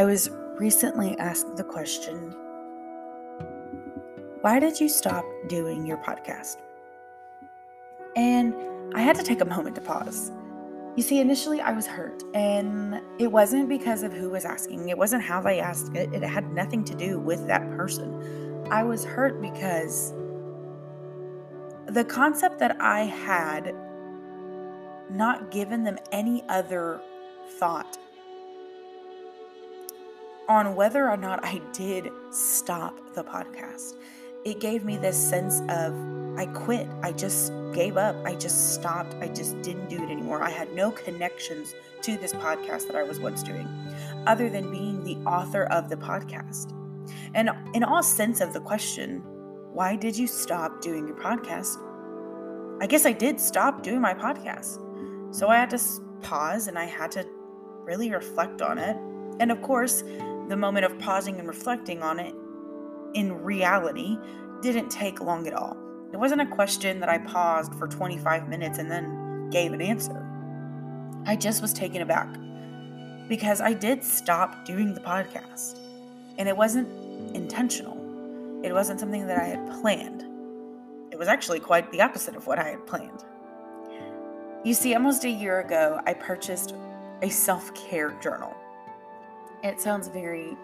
I was recently asked the question Why did you stop doing your podcast? And I had to take a moment to pause. You see, initially I was hurt, and it wasn't because of who was asking. It wasn't how they asked it. It had nothing to do with that person. I was hurt because the concept that I had not given them any other thought on whether or not I did stop the podcast. It gave me this sense of I quit. I just gave up. I just stopped. I just didn't do it anymore. I had no connections to this podcast that I was once doing, other than being the author of the podcast. And in all sense of the question, why did you stop doing your podcast? I guess I did stop doing my podcast. So I had to pause and I had to really reflect on it. And of course, the moment of pausing and reflecting on it in reality didn't take long at all. It wasn't a question that I paused for 25 minutes and then gave an answer. I just was taken aback because I did stop doing the podcast and it wasn't intentional. It wasn't something that I had planned. It was actually quite the opposite of what I had planned. You see, almost a year ago, I purchased a self care journal. It sounds very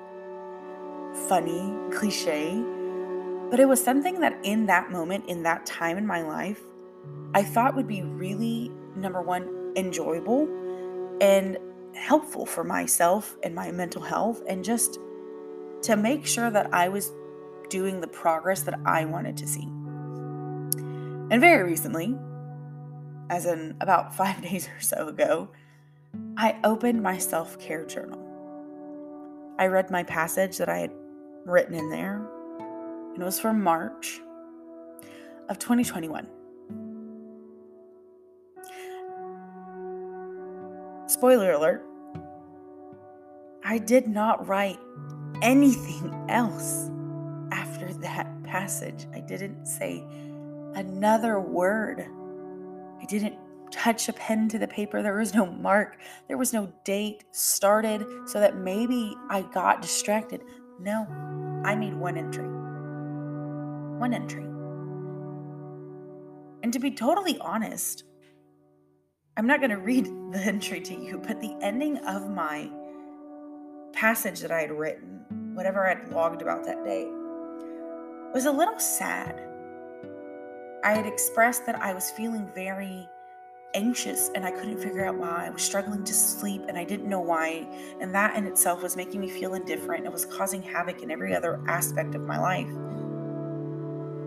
funny, cliche, but it was something that in that moment, in that time in my life, I thought would be really, number one, enjoyable and helpful for myself and my mental health, and just to make sure that I was doing the progress that I wanted to see. And very recently, as in about five days or so ago, I opened my self care journal. I read my passage that I had written in there, and it was from March of 2021. Spoiler alert, I did not write anything else after that passage. I didn't say another word. I didn't touch a pen to the paper. There was no mark. There was no date started so that maybe I got distracted. No, I made one entry. One entry. And to be totally honest, I'm not going to read the entry to you, but the ending of my passage that I had written, whatever I had logged about that day, was a little sad. I had expressed that I was feeling very anxious and I couldn't figure out why. I was struggling to sleep and I didn't know why. And that in itself was making me feel indifferent. It was causing havoc in every other aspect of my life.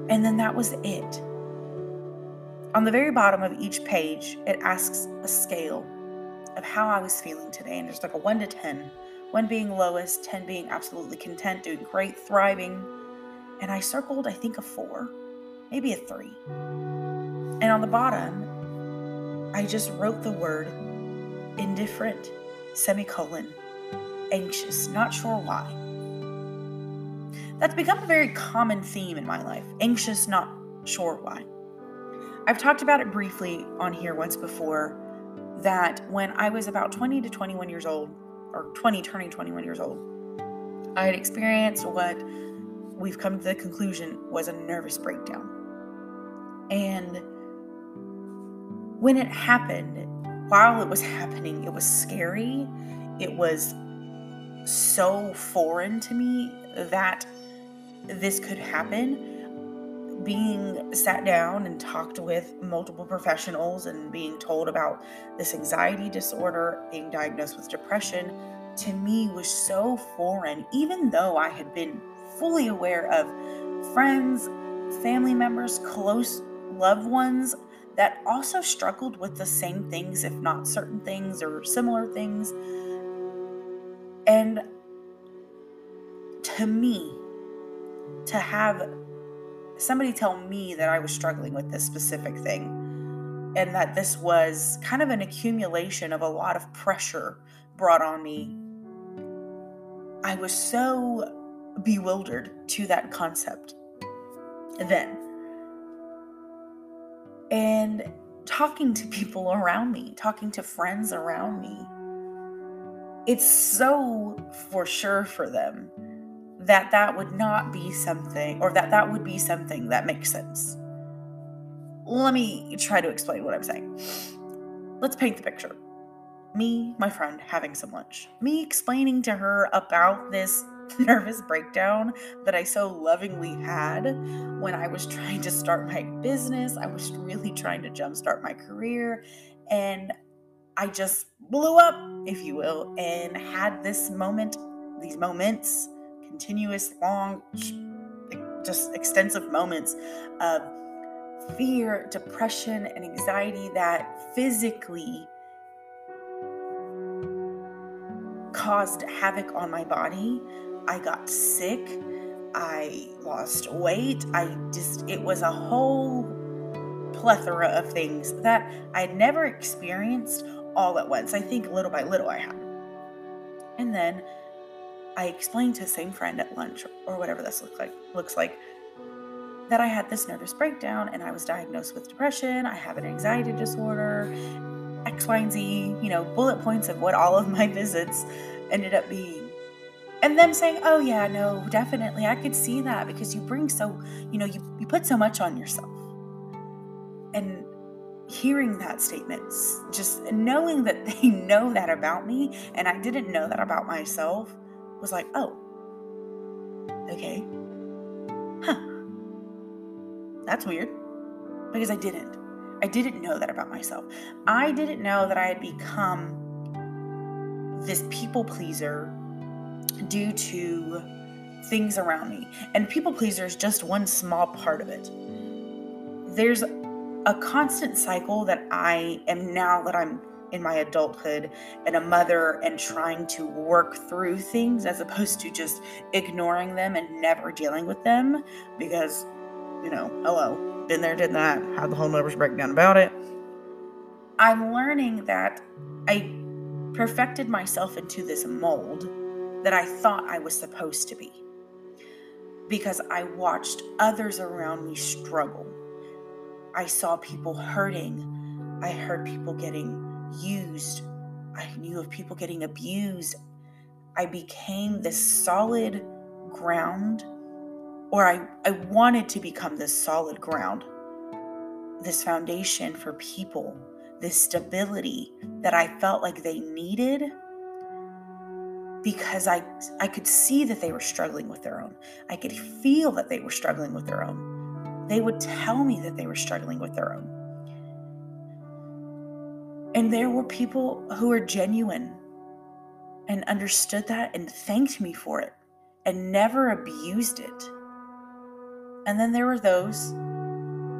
And then that was it. On the very bottom of each page, it asks a scale of how I was feeling today. And there's like a 1 to 10, 1 being lowest, 10 being absolutely content, doing great, thriving. And I circled, I think, a 4, maybe a 3. And on the bottom, I just wrote the word indifferent, semicolon, anxious, not sure why. That's become a very common theme in my life anxious, not sure why. I've talked about it briefly on here once before that when I was about 20 to 21 years old, or 20 turning 21 years old, I had experienced what we've come to the conclusion was a nervous breakdown. And when it happened, while it was happening, it was scary. It was so foreign to me that this could happen. Being sat down and talked with multiple professionals and being told about this anxiety disorder, being diagnosed with depression, to me was so foreign, even though I had been fully aware of friends, family members, close loved ones that also struggled with the same things, if not certain things or similar things. And to me, to have somebody tell me that I was struggling with this specific thing and that this was kind of an accumulation of a lot of pressure brought on me, I was so bewildered to that concept then and talking to people around me, talking to friends around me, it's so for sure for them that that would not be something or that that would be something that makes sense. Let me try to explain what i'm saying. Let's paint the picture. Me my friend having some lunch. Me explaining to her about this nervous breakdown that I so lovingly had when I was trying to start my business. I was really trying to jumpstart my career. And I just blew up, if you will, and had this moment, these moments, continuous, long, just extensive moments of fear, depression, and anxiety that physically caused havoc on my body I got sick. I lost weight. I just, it was a whole plethora of things that I'd never experienced all at once. I think little by little I had. And then I explained to the same friend at lunch or whatever this looks like looks like that I had this nervous breakdown and I was diagnosed with depression. I have an anxiety disorder, X, Y, and Z, you know, bullet points of what all of my visits ended up being and them saying oh yeah no definitely i could see that because you bring so you know you, you put so much on yourself. And hearing that statement just knowing that they know that about me and i didn't know that about myself was like oh okay. Huh. That's weird. Because i didn't. I didn't know that about myself. I didn't know that i had become this people pleaser due to things around me. And people pleaser is just one small part of it. There's a constant cycle that I am now that I'm in my adulthood and a mother and trying to work through things as opposed to just ignoring them and never dealing with them because, you know, hello, been there, did that, had the whole nervous breakdown about it. I'm learning that I perfected myself into this mold that I thought I was supposed to be because I watched others around me struggle. I saw people hurting. I heard people getting used. I knew of people getting abused. I became this solid ground, or I, I wanted to become this solid ground, this foundation for people, this stability that I felt like they needed because I I could see that they were struggling with their own. I could feel that they were struggling with their own. They would tell me that they were struggling with their own. And there were people who were genuine and understood that and thanked me for it and never abused it. And then there were those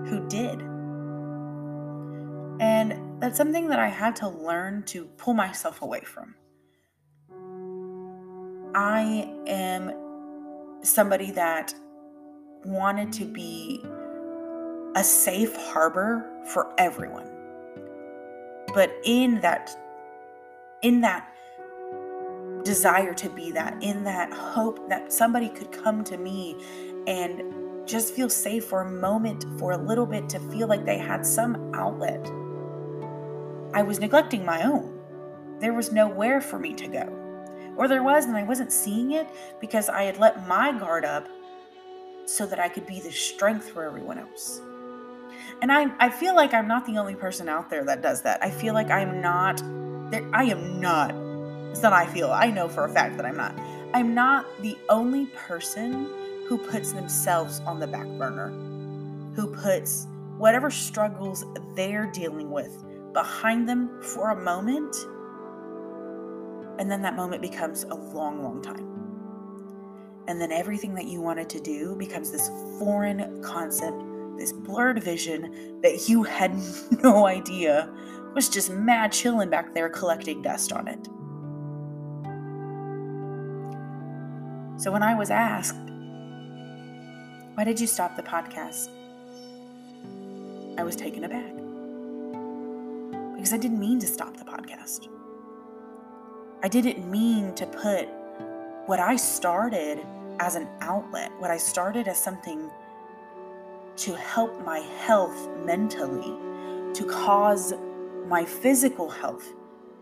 who did. And that's something that I had to learn to pull myself away from. I am somebody that wanted to be a safe harbor for everyone. But in that in that desire to be that, in that hope that somebody could come to me and just feel safe for a moment, for a little bit, to feel like they had some outlet. I was neglecting my own. There was nowhere for me to go. Or there was, and I wasn't seeing it because I had let my guard up so that I could be the strength for everyone else. And I, I feel like I'm not the only person out there that does that. I feel like I'm not, there, I am not, it's not I feel, I know for a fact that I'm not. I'm not the only person who puts themselves on the back burner, who puts whatever struggles they're dealing with behind them for a moment and then that moment becomes a long, long time. And then everything that you wanted to do becomes this foreign concept, this blurred vision that you had no idea was just mad chilling back there collecting dust on it. So when I was asked, why did you stop the podcast? I was taken aback. Because I didn't mean to stop the podcast. I didn't mean to put what I started as an outlet, what I started as something to help my health mentally, to cause my physical health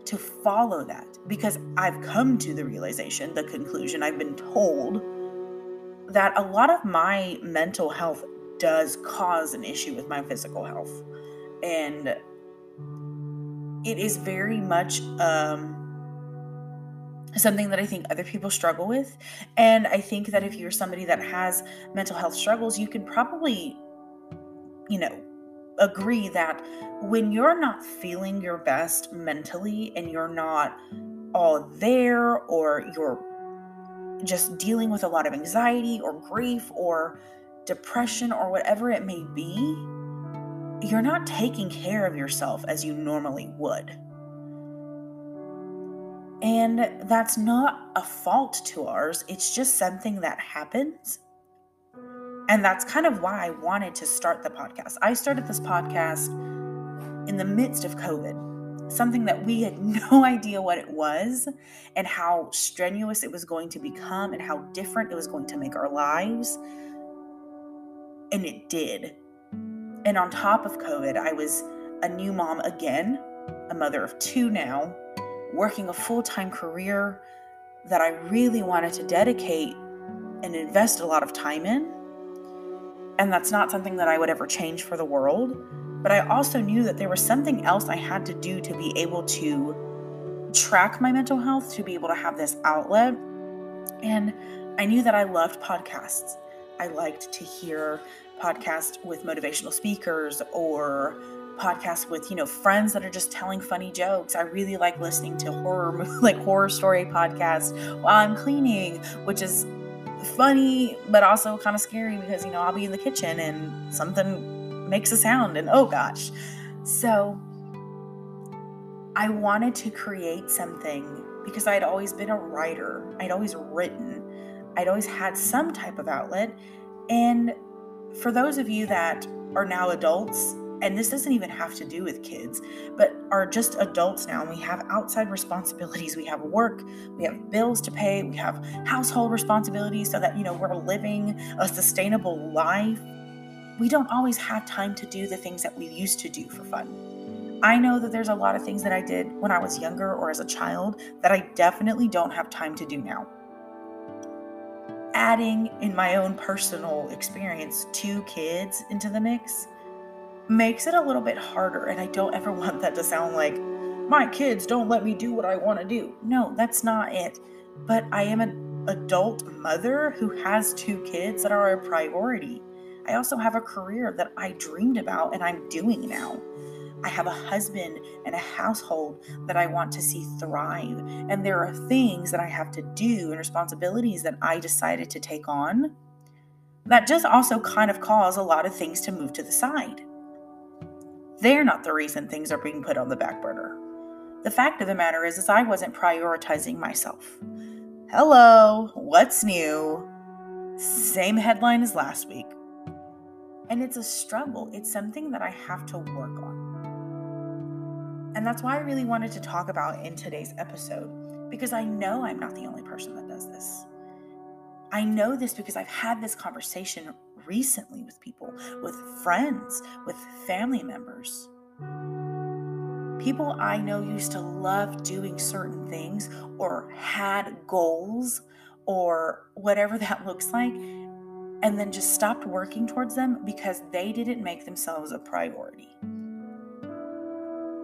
to follow that because I've come to the realization, the conclusion, I've been told that a lot of my mental health does cause an issue with my physical health. And it is very much um, something that I think other people struggle with. And I think that if you're somebody that has mental health struggles, you can probably, you know, agree that when you're not feeling your best mentally and you're not all there or you're just dealing with a lot of anxiety or grief or depression or whatever it may be, you're not taking care of yourself as you normally would. And that's not a fault to ours, it's just something that happens. And that's kind of why I wanted to start the podcast. I started this podcast in the midst of COVID, something that we had no idea what it was and how strenuous it was going to become and how different it was going to make our lives. And it did. And on top of COVID, I was a new mom again, a mother of two now working a full time career that I really wanted to dedicate and invest a lot of time in. And that's not something that I would ever change for the world. But I also knew that there was something else I had to do to be able to track my mental health, to be able to have this outlet. And I knew that I loved podcasts. I liked to hear podcasts with motivational speakers or podcasts with you know friends that are just telling funny jokes. I really like listening to horror like horror story podcasts while i'm cleaning which is funny but also kind of scary because you know i'll be in the kitchen and something makes a sound and oh gosh. So i wanted to create something because i'd always been a writer. I'd always written. I'd always had some type of outlet. And for those of you that are now adults and this doesn't even have to do with kids, but are just adults now and we have outside responsibilities. We have work, we have bills to pay, we have household responsibilities so that, you know, we're living a sustainable life. We don't always have time to do the things that we used to do for fun. I know that there's a lot of things that I did when I was younger or as a child that I definitely don't have time to do now. Adding in my own personal experience two kids into the mix makes it a little bit harder. And I don't ever want that to sound like my kids don't let me do what I want to do. No, that's not it. But I am an adult mother who has two kids that are a priority. I also have a career that I dreamed about and I'm doing now. I have a husband and a household that I want to see thrive. And there are things that I have to do and responsibilities that I decided to take on that just also kind of cause a lot of things to move to the side. They're not the reason things are being put on the back burner. The fact of the matter is, is I wasn't prioritizing myself. Hello, what's new? Same headline as last week. And it's a struggle. It's something that I have to work on. And that's why I really wanted to talk about in today's episode, because I know I'm not the only person that does this. I know this because I've had this conversation recently with people, with friends, with family members. People I know used to love doing certain things or had goals or whatever that looks like, and then just stopped working towards them because they didn't make themselves a priority.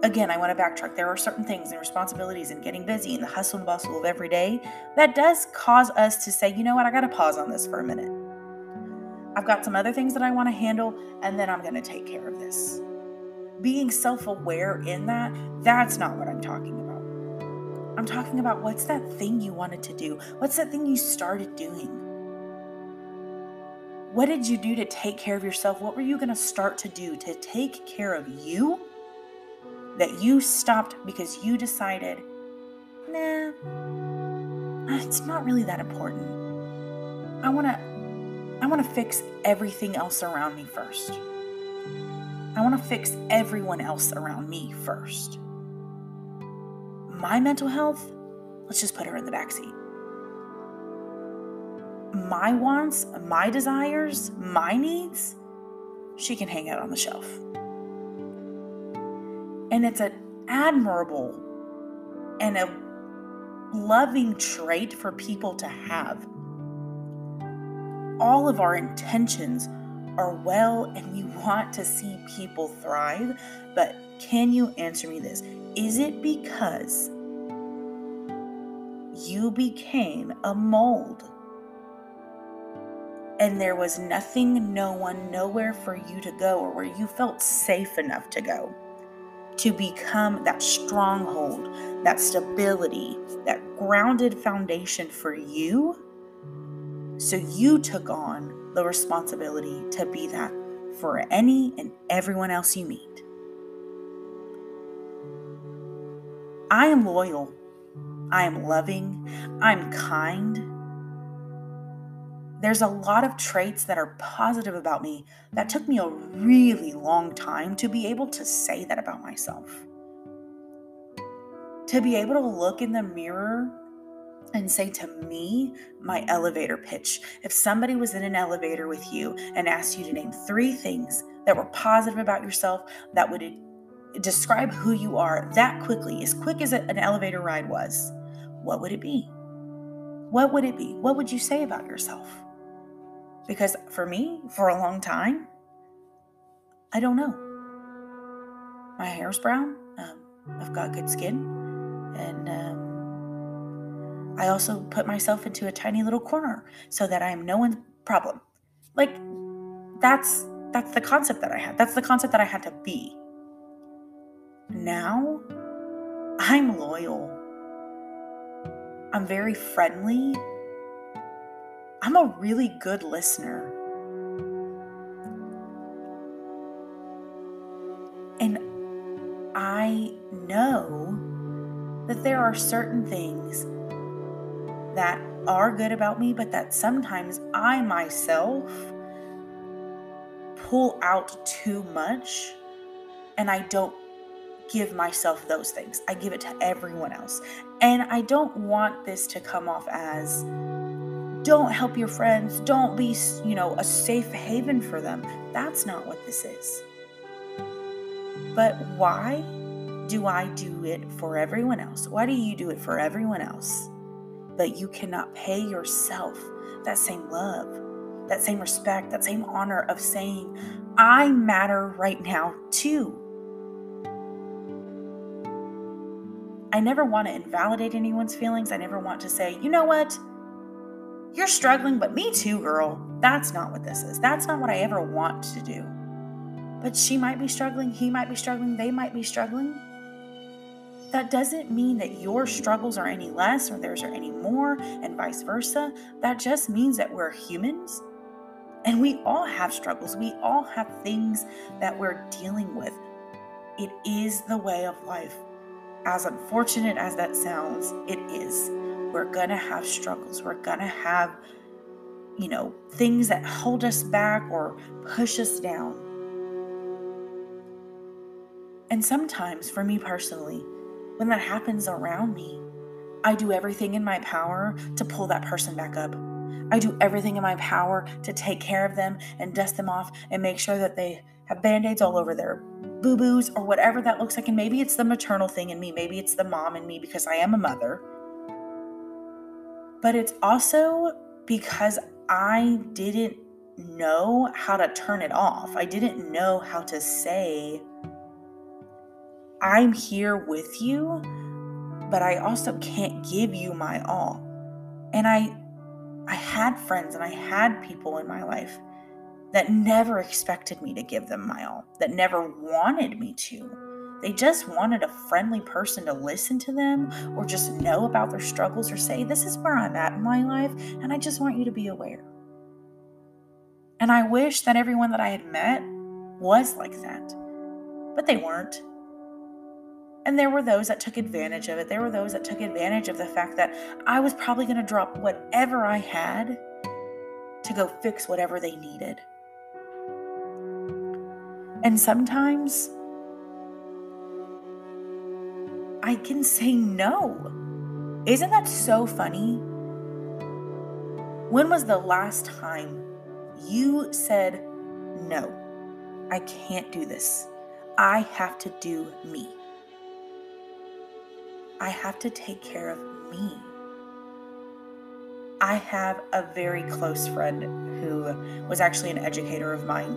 Again, I want to backtrack. There are certain things and responsibilities and getting busy and the hustle and bustle of every day that does cause us to say, you know what, I got to pause on this for a minute. I've got some other things that I want to handle, and then I'm going to take care of this. Being self aware in that, that's not what I'm talking about. I'm talking about what's that thing you wanted to do? What's that thing you started doing? What did you do to take care of yourself? What were you going to start to do to take care of you that you stopped because you decided, nah, it's not really that important. I want to I want to fix everything else around me first. I want to fix everyone else around me first. My mental health, let's just put her in the backseat. My wants, my desires, my needs, she can hang out on the shelf. And it's an admirable and a loving trait for people to have. All of our intentions are well and we want to see people thrive, but can you answer me this? Is it because you became a mold? And there was nothing, no one, nowhere for you to go, or where you felt safe enough to go to become that stronghold, that stability, that grounded foundation for you. So you took on the responsibility to be that for any and everyone else you meet. I am loyal. I am loving. I'm kind. There's a lot of traits that are positive about me that took me a really long time to be able to say that about myself. To be able to look in the mirror and say to me my elevator pitch. If somebody was in an elevator with you and asked you to name three things that were positive about yourself that would describe who you are that quickly, as quick as an elevator ride was, what would it be? What would it be? What would you say about yourself? Because for me, for a long time, I don't know. My hair's brown. Um, I've got good skin. And um, I also put myself into a tiny little corner so that I am no one's problem. Like, that's that's the concept that I had. That's the concept that I had to be. Now, I'm loyal. I'm very friendly I'm a really good listener. And I know that there are certain things that are good about me, but that sometimes I myself pull out too much and I don't give myself those things. I give it to everyone else. And I don't want this to come off as don't help your friends, don't be, you know, a safe haven for them. That's not what this is. But why do I do it for everyone else? Why do you do it for everyone else? But you cannot pay yourself that same love, that same respect, that same honor of saying, I matter right now too. I never want to invalidate anyone's feelings. I never want to say, you know what? You're struggling, but me too, girl. That's not what this is. That's not what I ever want to do. But she might be struggling, he might be struggling, they might be struggling. That doesn't mean that your struggles are any less or theirs are any more, and vice versa. That just means that we're humans and we all have struggles. We all have things that we're dealing with. It is the way of life. As unfortunate as that sounds, it is we're going to have struggles. We're going to have, you know, things that hold us back or push us down. And sometimes, for me personally, when that happens around me, I do everything in my power to pull that person back up. I do everything in my power to take care of them and dust them off and make sure that they have band aids all over their boo boos or whatever that looks like. And maybe it's the maternal thing in me, maybe it's the mom in me because I am a mother but it's also because I didn't know how to turn it off. I didn't know how to say, I'm here with you, but I also can't give you my all. And I I had friends and I had people in my life that never expected me to give them my all, that never wanted me to. They just wanted a friendly person to listen to them or just know about their struggles or say, This is where I'm at in my life, and I just want you to be aware. And I wish that everyone that I had met was like that, but they weren't. And there were those that took advantage of it. There were those that took advantage of the fact that I was probably going to drop whatever I had to go fix whatever they needed. And sometimes I can say no. Isn't that so funny? When was the last time you said, No, I can't do this? I have to do me. I have to take care of me. I have a very close friend who was actually an educator of mine.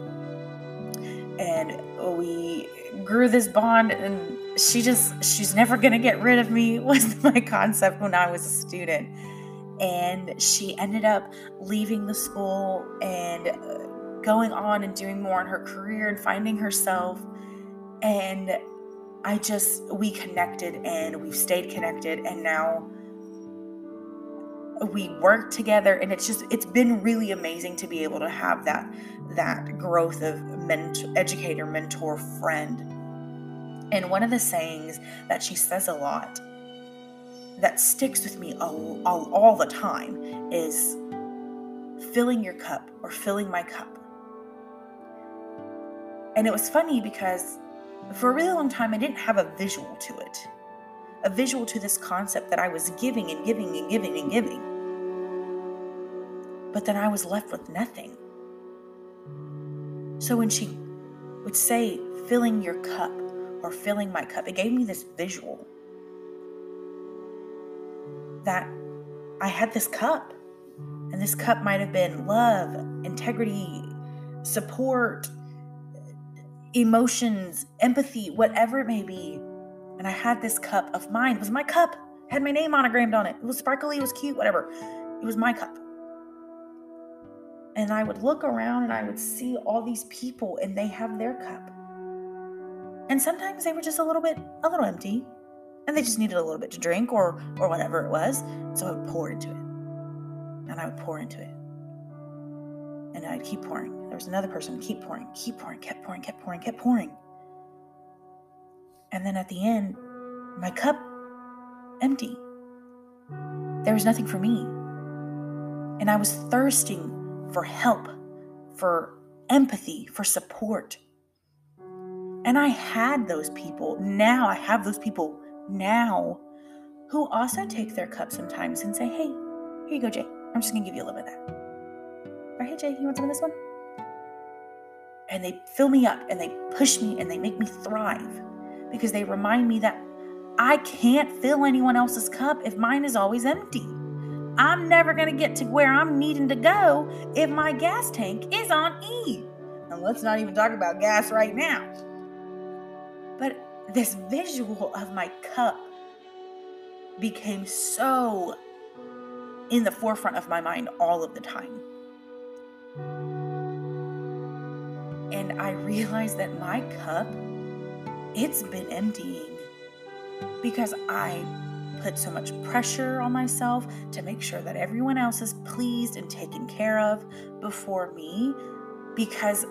And we grew this bond, and she just, she's never going to get rid of me, was my concept when I was a student. And she ended up leaving the school and uh, going on and doing more in her career and finding herself. And I just, we connected and we've stayed connected. And now, we work together and it's just it's been really amazing to be able to have that that growth of mentor educator mentor friend and one of the sayings that she says a lot that sticks with me all, all, all the time is filling your cup or filling my cup and it was funny because for a really long time i didn't have a visual to it a visual to this concept that I was giving and giving and giving and giving. But then I was left with nothing. So when she would say, filling your cup or filling my cup, it gave me this visual that I had this cup. And this cup might have been love, integrity, support, emotions, empathy, whatever it may be and I had this cup of mine. It was my cup. It had my name monogrammed on it. It was sparkly, it was cute, whatever. It was my cup. And I would look around and I would see all these people and they have their cup. And sometimes they were just a little bit a little empty and they just needed a little bit to drink or or whatever it was. So I would pour into it. And I would pour into it. And I'd keep pouring. There was another person, keep pouring, keep pouring, kept pouring, kept pouring, kept pouring. And then at the end, my cup empty. There was nothing for me. And I was thirsting for help, for empathy, for support. And I had those people. Now I have those people now who also take their cup sometimes and say, hey, here you go, Jay. I'm just going to give you a little bit of that. Or, hey, Jay, you want some of this one? And they fill me up and they push me and they make me thrive because they remind me that I can't fill anyone else's cup if mine is always empty. I'm never going to get to where I'm needing to go if my gas tank is on E. And let's not even talk about gas right now. But this visual of my cup became so in the forefront of my mind all of the time. And I realized that my cup it's been emptying because I put so much pressure on myself to make sure that everyone else is pleased and taken care of before me because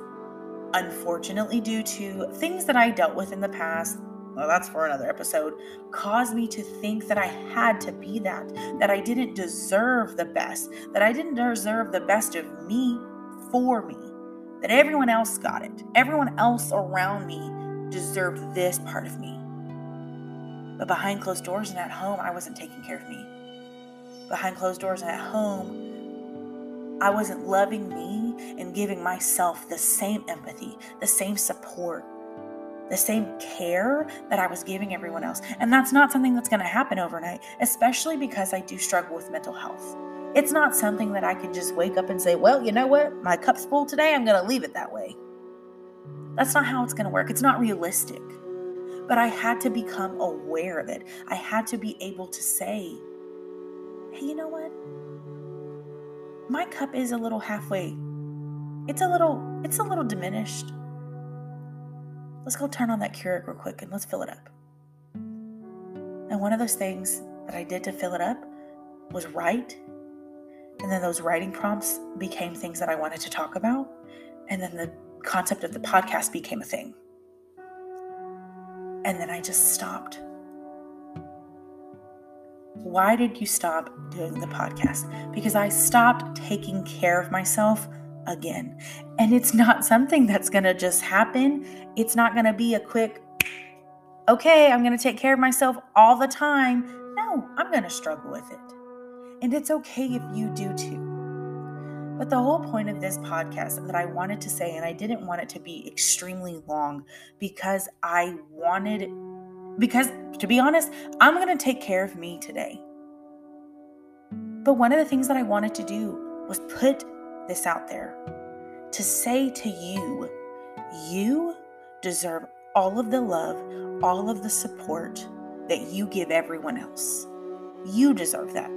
unfortunately due to things that I dealt with in the past well that's for another episode caused me to think that I had to be that that I didn't deserve the best that I didn't deserve the best of me for me that everyone else got it everyone else around me deserved this part of me. But behind closed doors and at home, I wasn't taking care of me. Behind closed doors and at home, I wasn't loving me and giving myself the same empathy, the same support, the same care that I was giving everyone else. And that's not something that's going to happen overnight, especially because I do struggle with mental health. It's not something that I can just wake up and say, well, you know what? My cup's full today. I'm going to leave it that way. That's not how it's going to work. It's not realistic. But I had to become aware of it. I had to be able to say, hey, you know what? My cup is a little halfway. It's a little, it's a little diminished. Let's go turn on that Keurig real quick and let's fill it up. And one of those things that I did to fill it up was write. And then those writing prompts became things that I wanted to talk about. And then the concept of the podcast became a thing. And then I just stopped. Why did you stop doing the podcast? Because I stopped taking care of myself again. And it's not something that's going to just happen. It's not going to be a quick, okay, I'm going to take care of myself all the time. No, I'm going to struggle with it. And it's okay if you do too. But the whole point of this podcast that I wanted to say, and I didn't want it to be extremely long because I wanted Because to be honest, I'm going to take care of me today. But one of the things that I wanted to do was put this out there to say to you, you deserve all of the love, all of the support that you give everyone else. You deserve that,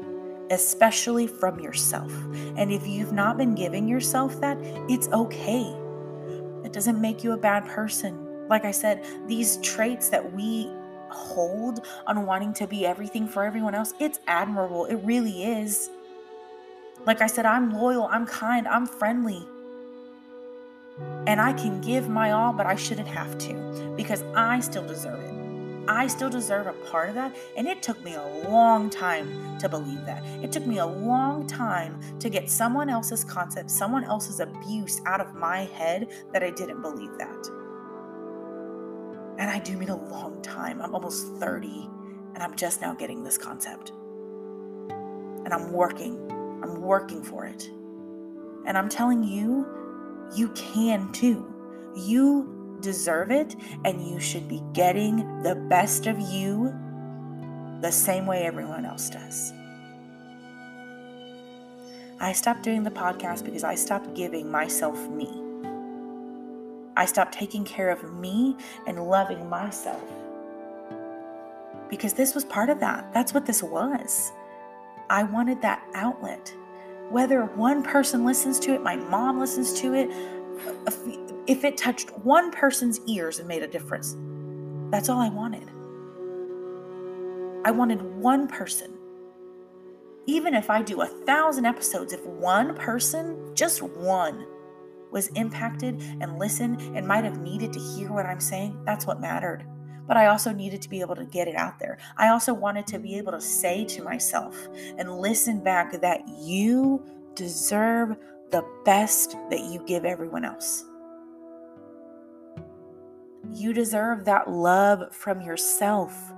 especially from yourself. And if you've not been giving yourself that, it's okay. It doesn't make you a bad person. Like I said, these traits that we hold on wanting to be everything for everyone else, it's admirable. It really is. Like I said, I'm loyal, I'm kind, I'm friendly. And I can give my all, but I shouldn't have to because I still deserve it. I still deserve a part of that. And it took me a long time to believe that. It took me a long time to get someone else's concept, someone else's abuse out of my head that I didn't believe that. And I do mean a long time. I'm almost 30 and I'm just now getting this concept. And I'm working. I'm working for it. And I'm telling you, you can too. You deserve it, and you should be getting the best of you the same way everyone else does. I stopped doing the podcast because I stopped giving myself me. I stopped taking care of me and loving myself. Because this was part of that. That's what this was. I wanted that outlet whether one person listens to it, my mom listens to it, if it touched one person's ears and made a difference, that's all I wanted. I wanted one person. Even if I do a thousand episodes, if one person, just one, was impacted and listened and might have needed to hear what I'm saying, that's what mattered but I also needed to be able to get it out there. I also wanted to be able to say to myself and listen back that you deserve the best that you give everyone else. You deserve that love from yourself.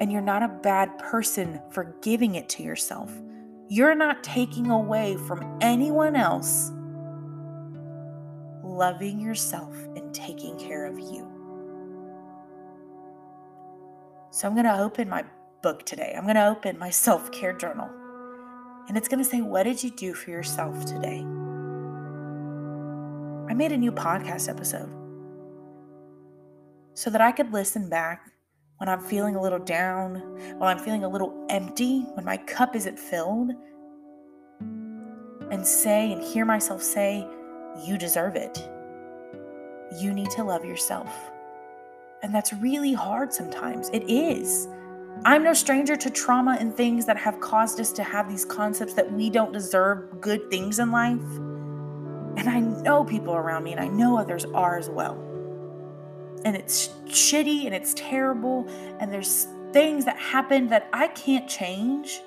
And you're not a bad person for giving it to yourself. You're not taking away from anyone else loving yourself and taking care of you. So I'm going to open my book today. I'm going to open my self care journal. And it's going to say, What did you do for yourself today? I made a new podcast episode so that I could listen back when I'm feeling a little down, while I'm feeling a little empty, when my cup isn't filled, and say and hear myself say, You deserve it. You need to love yourself. And that's really hard sometimes. It is. I'm no stranger to trauma and things that have caused us to have these concepts that we don't deserve good things in life. And I know people around me, and I know others are as well. And it's shitty and it's terrible, and there's things that happen that I can't change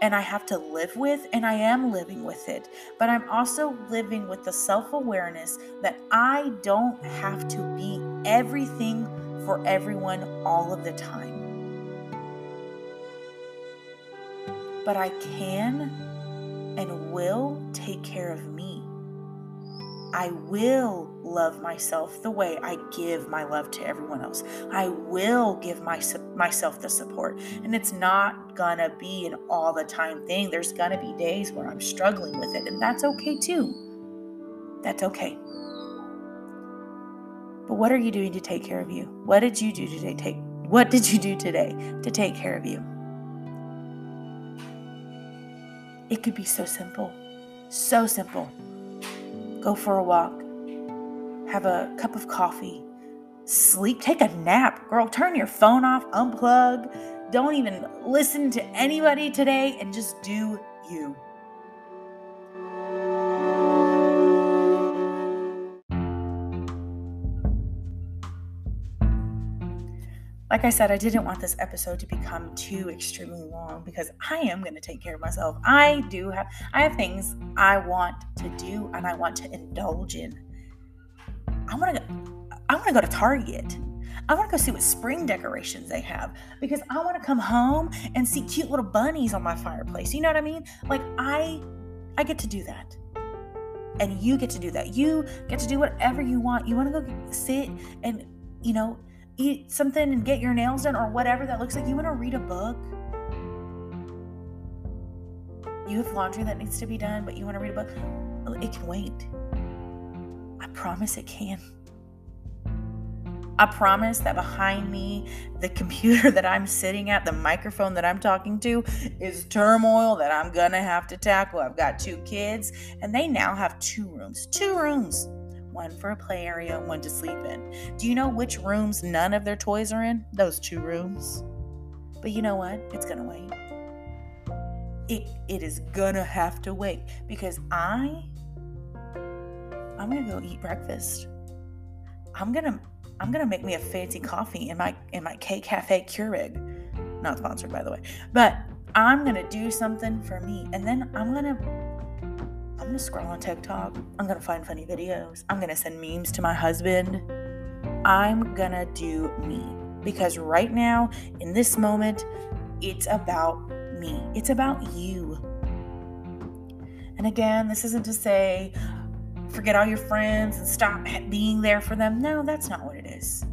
and I have to live with, and I am living with it. But I'm also living with the self awareness that I don't have to be everything for everyone all of the time. But I can and will take care of me. I will love myself the way I give my love to everyone else. I will give my, myself the support. And it's not gonna be an all the time thing. There's gonna be days where I'm struggling with it, and that's okay too. That's okay. But what are you doing to take care of you? What did you do today? Take what did you do today to take care of you? It could be so simple. So simple. Go for a walk. Have a cup of coffee. Sleep, take a nap. Girl, turn your phone off, unplug. Don't even listen to anybody today and just do you. Like I said, I didn't want this episode to become too extremely long because I am going to take care of myself. I do have I have things I want to do and I want to indulge in. I want to I want to go to Target. I want to go see what spring decorations they have because I want to come home and see cute little bunnies on my fireplace. You know what I mean? Like I I get to do that. And you get to do that. You get to do whatever you want. You want to go sit and you know, eat something and get your nails done or whatever that looks like. You want to read a book. You have laundry that needs to be done, but you want to read a book. Oh, it can wait. I promise it can. I promise that behind me, the computer that I'm sitting at, the microphone that I'm talking to, is turmoil that I'm gonna have to tackle. I've got two kids, and they now have two rooms. Two rooms. One for a play area, one to sleep in. Do you know which rooms none of their toys are in? Those two rooms. But you know what? It's gonna wait. It, it is gonna have to wait because I I'm gonna go eat breakfast. I'm gonna I'm gonna make me a fancy coffee in my in my K Cafe Keurig. Not sponsored by the way. But I'm gonna do something for me. And then I'm gonna I'm gonna scroll on TikTok. I'm gonna find funny videos. I'm gonna send memes to my husband. I'm gonna do me. Because right now, in this moment, it's about me. It's about you. And again, this isn't to say, forget all your friends and stop being there for them. No, that's not what it is.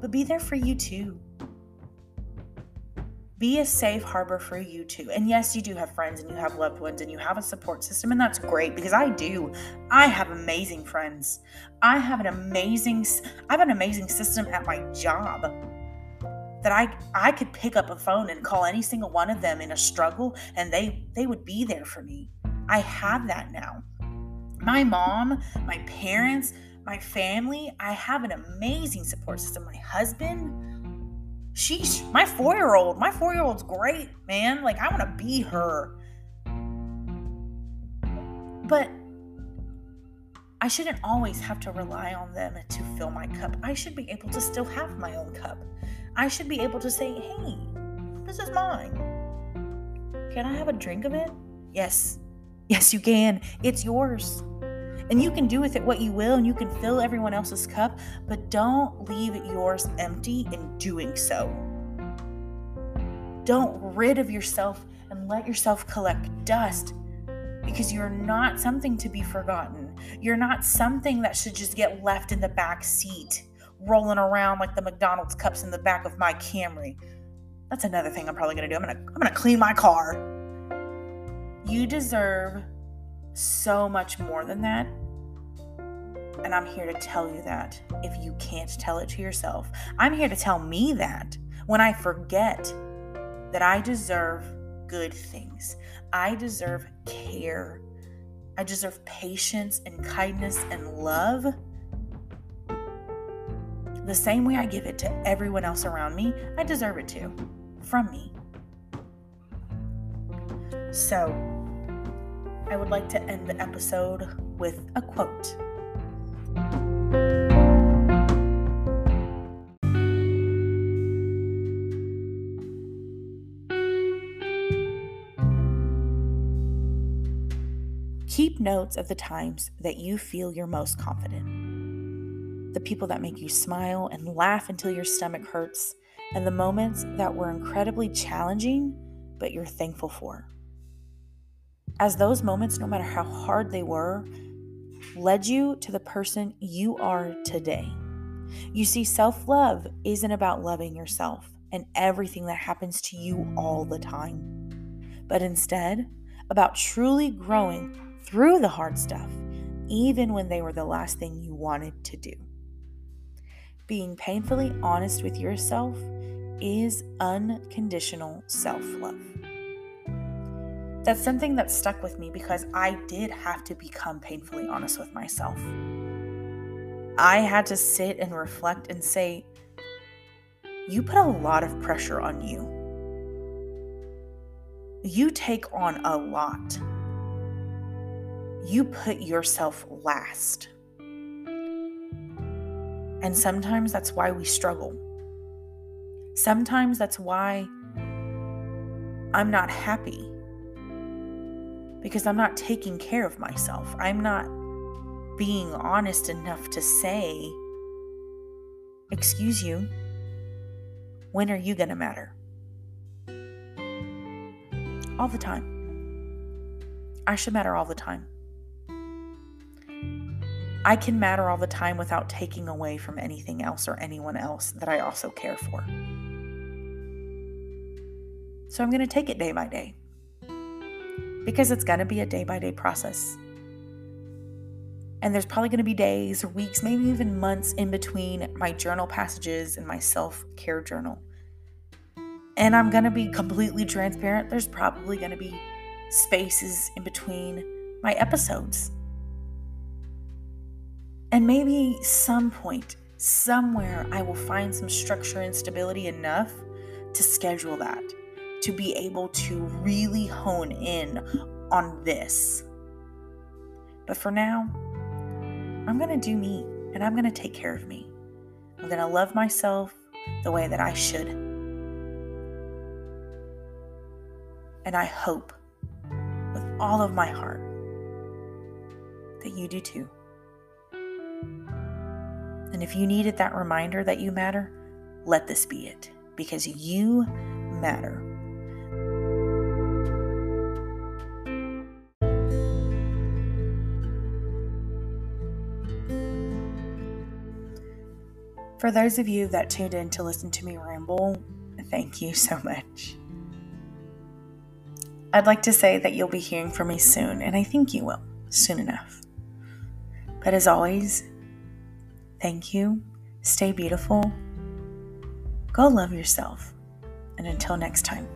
But be there for you too. Be a safe harbor for you too. And yes, you do have friends and you have loved ones and you have a support system, and that's great because I do. I have amazing friends. I have an amazing I have an amazing system at my job that I I could pick up a phone and call any single one of them in a struggle and they they would be there for me. I have that now my mom, my parents, my family. I have an amazing support system. My husband, sheesh, my four year old, my four year old's great, man. Like, I want to be her. But I shouldn't always have to rely on them to fill my cup. I should be able to still have my own cup. I should be able to say, hey, this is mine. Can I have a drink of it? Yes. Yes, you can. It's yours. And you can do with it what you will, and you can fill everyone else's cup, but don't leave yours empty in doing so. Don't rid of yourself and let yourself collect dust because you're not something to be forgotten. You're not something that should just get left in the back seat, rolling around like the McDonald's cups in the back of my Camry. That's another thing I'm probably gonna do. I'm gonna I'm gonna clean my car. You deserve so much more than that. And I'm here to tell you that if you can't tell it to yourself. I'm here to tell me that when I forget that I deserve good things. I deserve care. I deserve patience and kindness and love. The same way I give it to everyone else around me, I deserve it too. From me. So, I would like to end the episode with a quote. Keep notes of the times that you feel you're most confident. The people that make you smile and laugh until your stomach hurts, and the moments that were incredibly challenging, but you're thankful for. As those moments, no matter how hard they were, led you to the person you are today. You see, self love isn't about loving yourself and everything that happens to you all the time, but instead about truly growing through the hard stuff, even when they were the last thing you wanted to do. Being painfully honest with yourself is unconditional self love. That's something that stuck with me because I did have to become painfully honest with myself. I had to sit and reflect and say, You put a lot of pressure on you. You take on a lot you put yourself last. And sometimes that's why we struggle. Sometimes that's why I'm not happy because I'm not taking care of myself. I'm not being honest enough to say, Excuse you, when are you going to matter? All the time. I should matter all the time. I can matter all the time without taking away from anything else or anyone else that I also care for. So I'm going to take it day by day because it's going to be a day by day process. And there's probably going to be days weeks, maybe even months in between my journal passages and my self care journal. And I'm going to be completely transparent. There's probably going to be spaces in between my episodes. And maybe some point, somewhere, I will find some structure and stability enough to schedule that, to be able to really hone in on this. But for now, I'm going to do me and I'm going to take care of me. I'm going to love myself the way that I should. And I hope with all of my heart that you do too. And if you needed that reminder that you matter, let this be it because you matter. For those of you that tuned in to listen to me ramble, thank you so much. I'd like to say that you'll be hearing from me soon, and I think you will soon enough. But as always, thank you. Stay beautiful. Go love yourself. And until next time.